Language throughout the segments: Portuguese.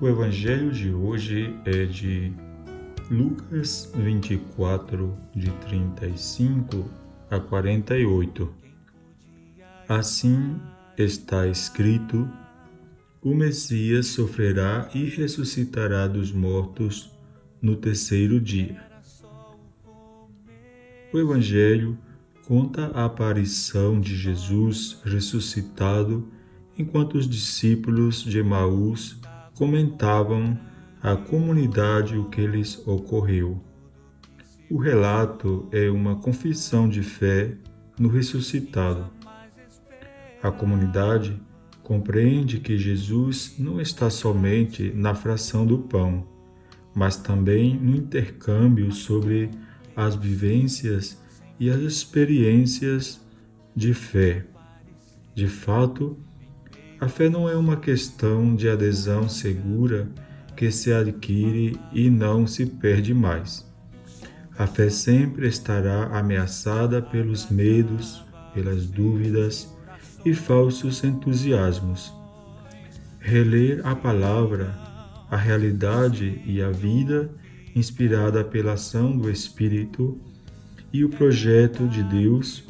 O evangelho de hoje é de Lucas 24, de 35 a 48. Assim está escrito: o Messias sofrerá e ressuscitará dos mortos no terceiro dia. O Evangelho conta a aparição de Jesus ressuscitado enquanto os discípulos de Emaús comentavam à comunidade o que lhes ocorreu. O relato é uma confissão de fé no ressuscitado. A comunidade compreende que Jesus não está somente na fração do pão, mas também no intercâmbio sobre as vivências e as experiências de fé. De fato, a fé não é uma questão de adesão segura que se adquire e não se perde mais. A fé sempre estará ameaçada pelos medos, pelas dúvidas e falsos entusiasmos. Reler a palavra, a realidade e a vida inspirada pela ação do Espírito e o projeto de Deus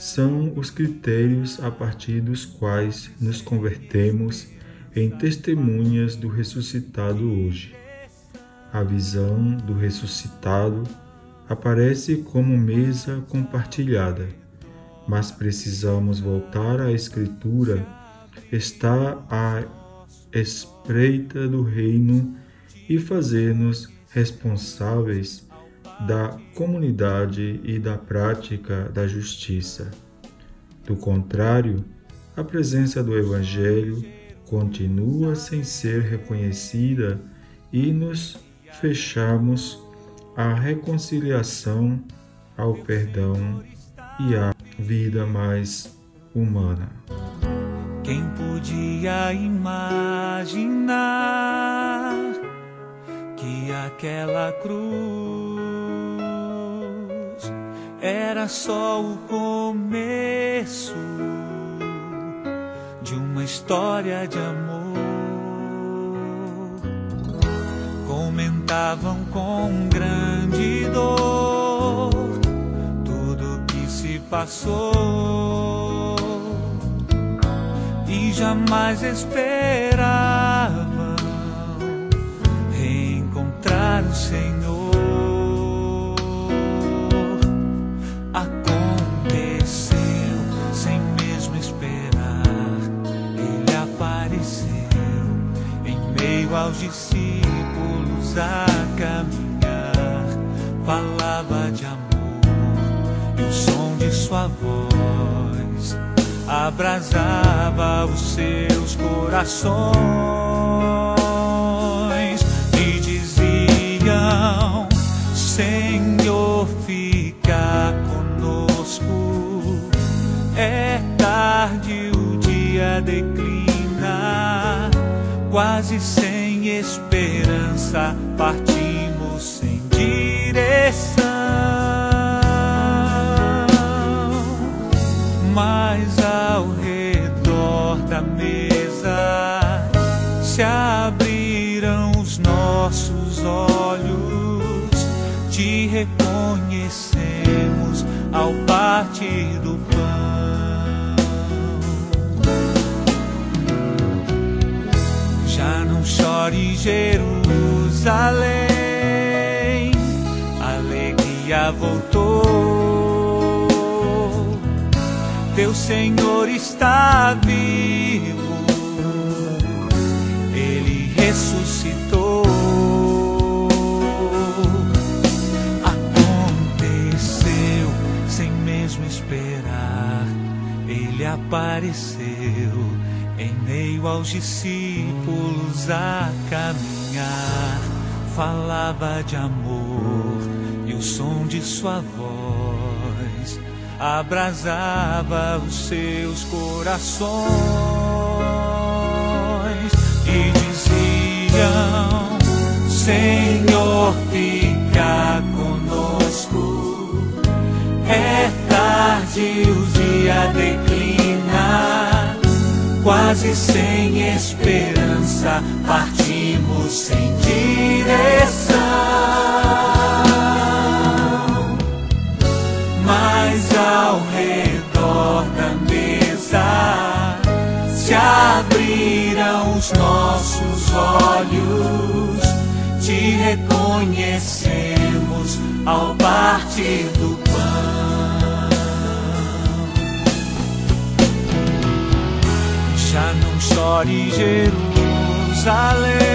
são os critérios a partir dos quais nos convertemos em testemunhas do ressuscitado hoje. A visão do ressuscitado aparece como mesa compartilhada, mas precisamos voltar à Escritura, está à espreita do reino e fazer-nos responsáveis da comunidade e da prática da justiça. Do contrário, a presença do Evangelho continua sem ser reconhecida e nos fechamos à reconciliação, ao perdão e à vida mais humana. Quem podia imaginar que aquela cruz era só o começo de uma história de amor. Comentavam com grande dor tudo que se passou e jamais esperavam reencontrar o Senhor. Discípulos a caminhar, falava de amor e o som de sua voz abrasava os seus corações. E diziam: Senhor, fica conosco. É tarde, o dia declina, quase esperança, partimos sem direção. Mas ao redor da mesa se abriram os nossos olhos, te reconhecemos ao partir do chore Jerusalém, alegria voltou. Teu Senhor está vivo, Ele ressuscitou. Aconteceu sem mesmo esperar, Ele apareceu em meio aos discípulos a caminhar, falava de amor e o som de sua voz abrasava os seus corações e diziam: Senhor, fica conosco. É tarde, o dia declina quase sem esperança, partimos sem direção. Mas ao redor da mesa se abriram os nossos olhos, te reconhecemos ao partir do Já não chore, Jerusalém.